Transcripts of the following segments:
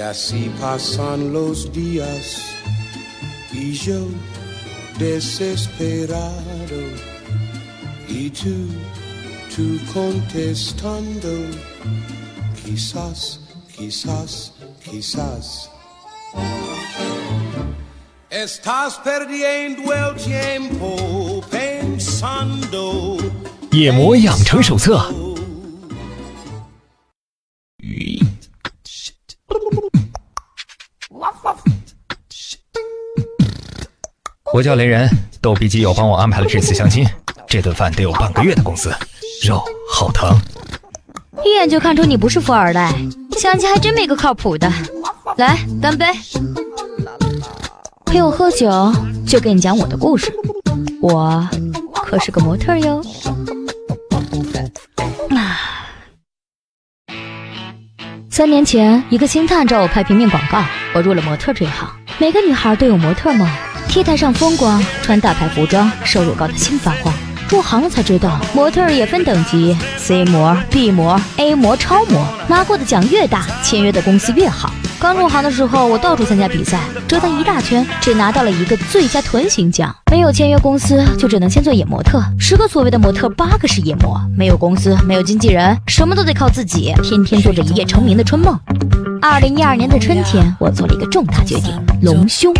Así pasan los días y yo desesperado y tú, tú contestando, quizás, quizás, quizás. Estás perdiendo el tiempo pensando. 野魔养成手册。我叫雷人，逗比基友帮我安排了这次相亲，这顿饭得有半个月的工资，肉好疼。一眼就看出你不是富二代，相亲还真没个靠谱的。来，干杯！陪我喝酒，就给你讲我的故事。我可是个模特哟。啊！三年前，一个星探找我拍平面广告，我入了模特这一行。每个女孩都有模特梦。T 台上风光，穿大牌服装，收入高的心发慌。入行了才知道，模特也分等级，C 模、B 模、A 模、超模，拿过的奖越大，签约的公司越好。刚入行的时候，我到处参加比赛，折腾一大圈，只拿到了一个最佳臀型奖。没有签约公司，就只能先做野模特。十个所谓的模特，八个是野模。没有公司，没有经纪人，什么都得靠自己，天天做着一夜成名的春梦。二零一二年的春天，我做了一个重大决定：隆胸。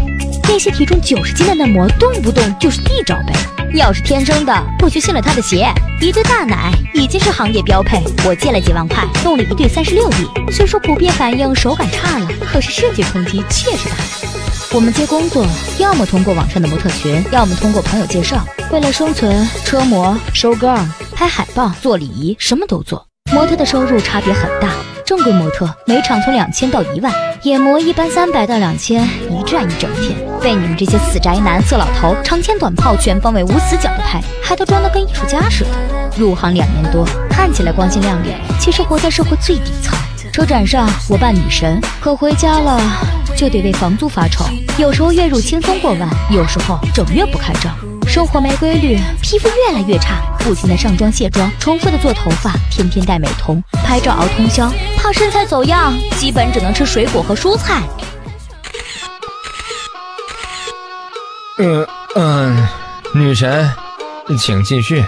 那些体重九十斤的嫩模，动不动就是地罩杯。要是天生的，我就信了他的邪。一对大奶已经是行业标配，我借了几万块，弄了一对三十六 D。虽说普遍反应手感差了，可是视觉冲击确实大。我们接工作，要么通过网上的模特群，要么通过朋友介绍。为了生存，车模、收 girl、拍海报、做礼仪，什么都做。模特的收入差别很大。正规模特每场从两千到一万，野模一般三百到两千，一站一整天，被你们这些死宅男、色老头、长枪短炮、全方位无死角的拍，还都装得跟艺术家似的。入行两年多，看起来光鲜亮丽，其实活在社会最底层。车展上我扮女神，可回家了就得为房租发愁。有时候月入轻松过万，有时候整月不开张。生活没规律，皮肤越来越差，不停的上妆卸妆，重复的做头发，天天戴美瞳，拍照熬通宵，怕身材走样，基本只能吃水果和蔬菜。嗯嗯，女神，请继续。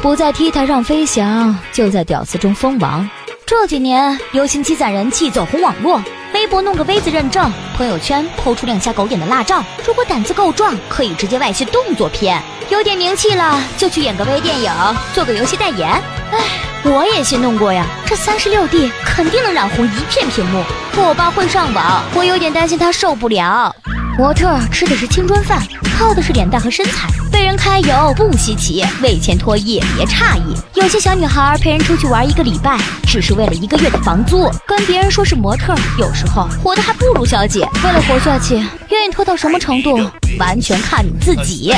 不在 T 台上飞翔，就在屌丝中封王。这几年流行积攒人气，走红网络。微博弄个 V 字认证，朋友圈抛出亮瞎狗眼的辣照。如果胆子够壮，可以直接外泄动作片。有点名气了，就去演个微电影，做个游戏代言。哎，我也心动过呀，这三十六 D 肯定能染红一片屏幕。可我爸会上网，我有点担心他受不了。模特吃的是青春饭，靠的是脸蛋和身材，被人揩油不稀奇，为钱脱衣别诧异。有些小女孩陪人出去玩一个礼拜，只是为了一个月的房租，跟别人说是模特，有时候活得还不如小姐。为了活下去，愿意拖到什么程度，完全看你自己。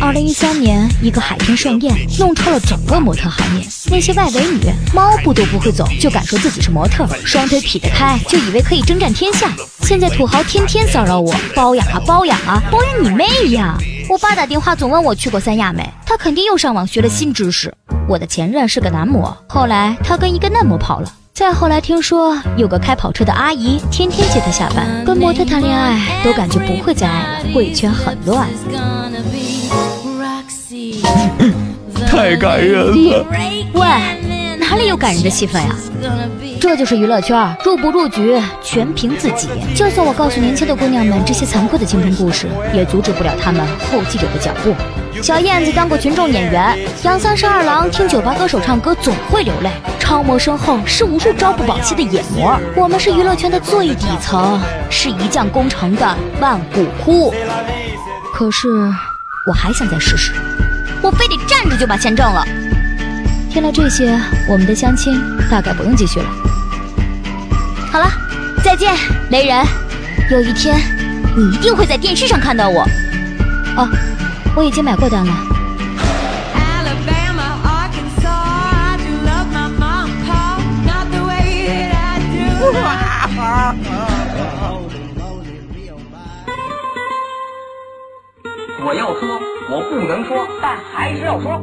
二零一三年，一个海天盛宴弄臭了整个模特行业。那些外围女，猫步都不会走，就敢说自己是模特，双腿劈得开，就以为可以征战天下。现在土豪天天骚扰我，包养啊包养啊，包养你妹呀！我爸打电话总问我去过三亚没，他肯定又上网学了新知识。我的前任是个男模，后来他跟一个嫩模跑了。再后来听说有个开跑车的阿姨，天天接他下班，跟模特谈恋爱都感觉不会再爱了，贵圈很乱。太感人了！喂，哪里有感人的戏份呀？这就是娱乐圈，入不入局全凭自己。就算我告诉年轻的姑娘们这些残酷的青春故事，也阻止不了她们后继者的脚步。小燕子当过群众演员，杨三十二郎听酒吧歌手唱歌总会流泪。超模身后是无数朝不保夕的野模，我们是娱乐圈的最底层，是一将功成的万骨枯。可是我还想再试试。我非得站着就把钱挣了。听了这些，我们的相亲大概不用继续了。好了，再见，雷人。有一天，你一定会在电视上看到我。哦，我已经买过单了。我要说。我不能说，但还是要说，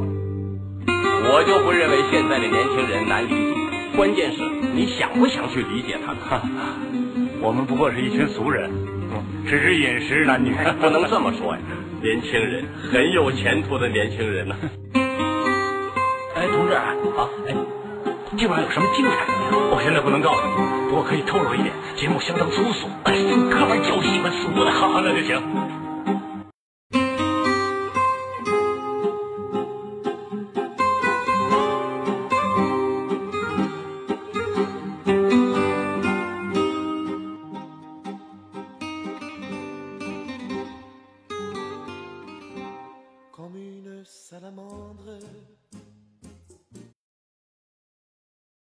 我就不认为现在的年轻人难理解。关键是你想不想去理解他们？我们不过是一群俗人，只是饮食男女，不能这么说呀。年轻人很有前途的年轻人呢。哎，同志啊，哎，今晚有什么精彩的？我现在不能告诉你，不过可以透露一点，节目相当粗俗，哎，哥们就喜欢俗的，好，那就行。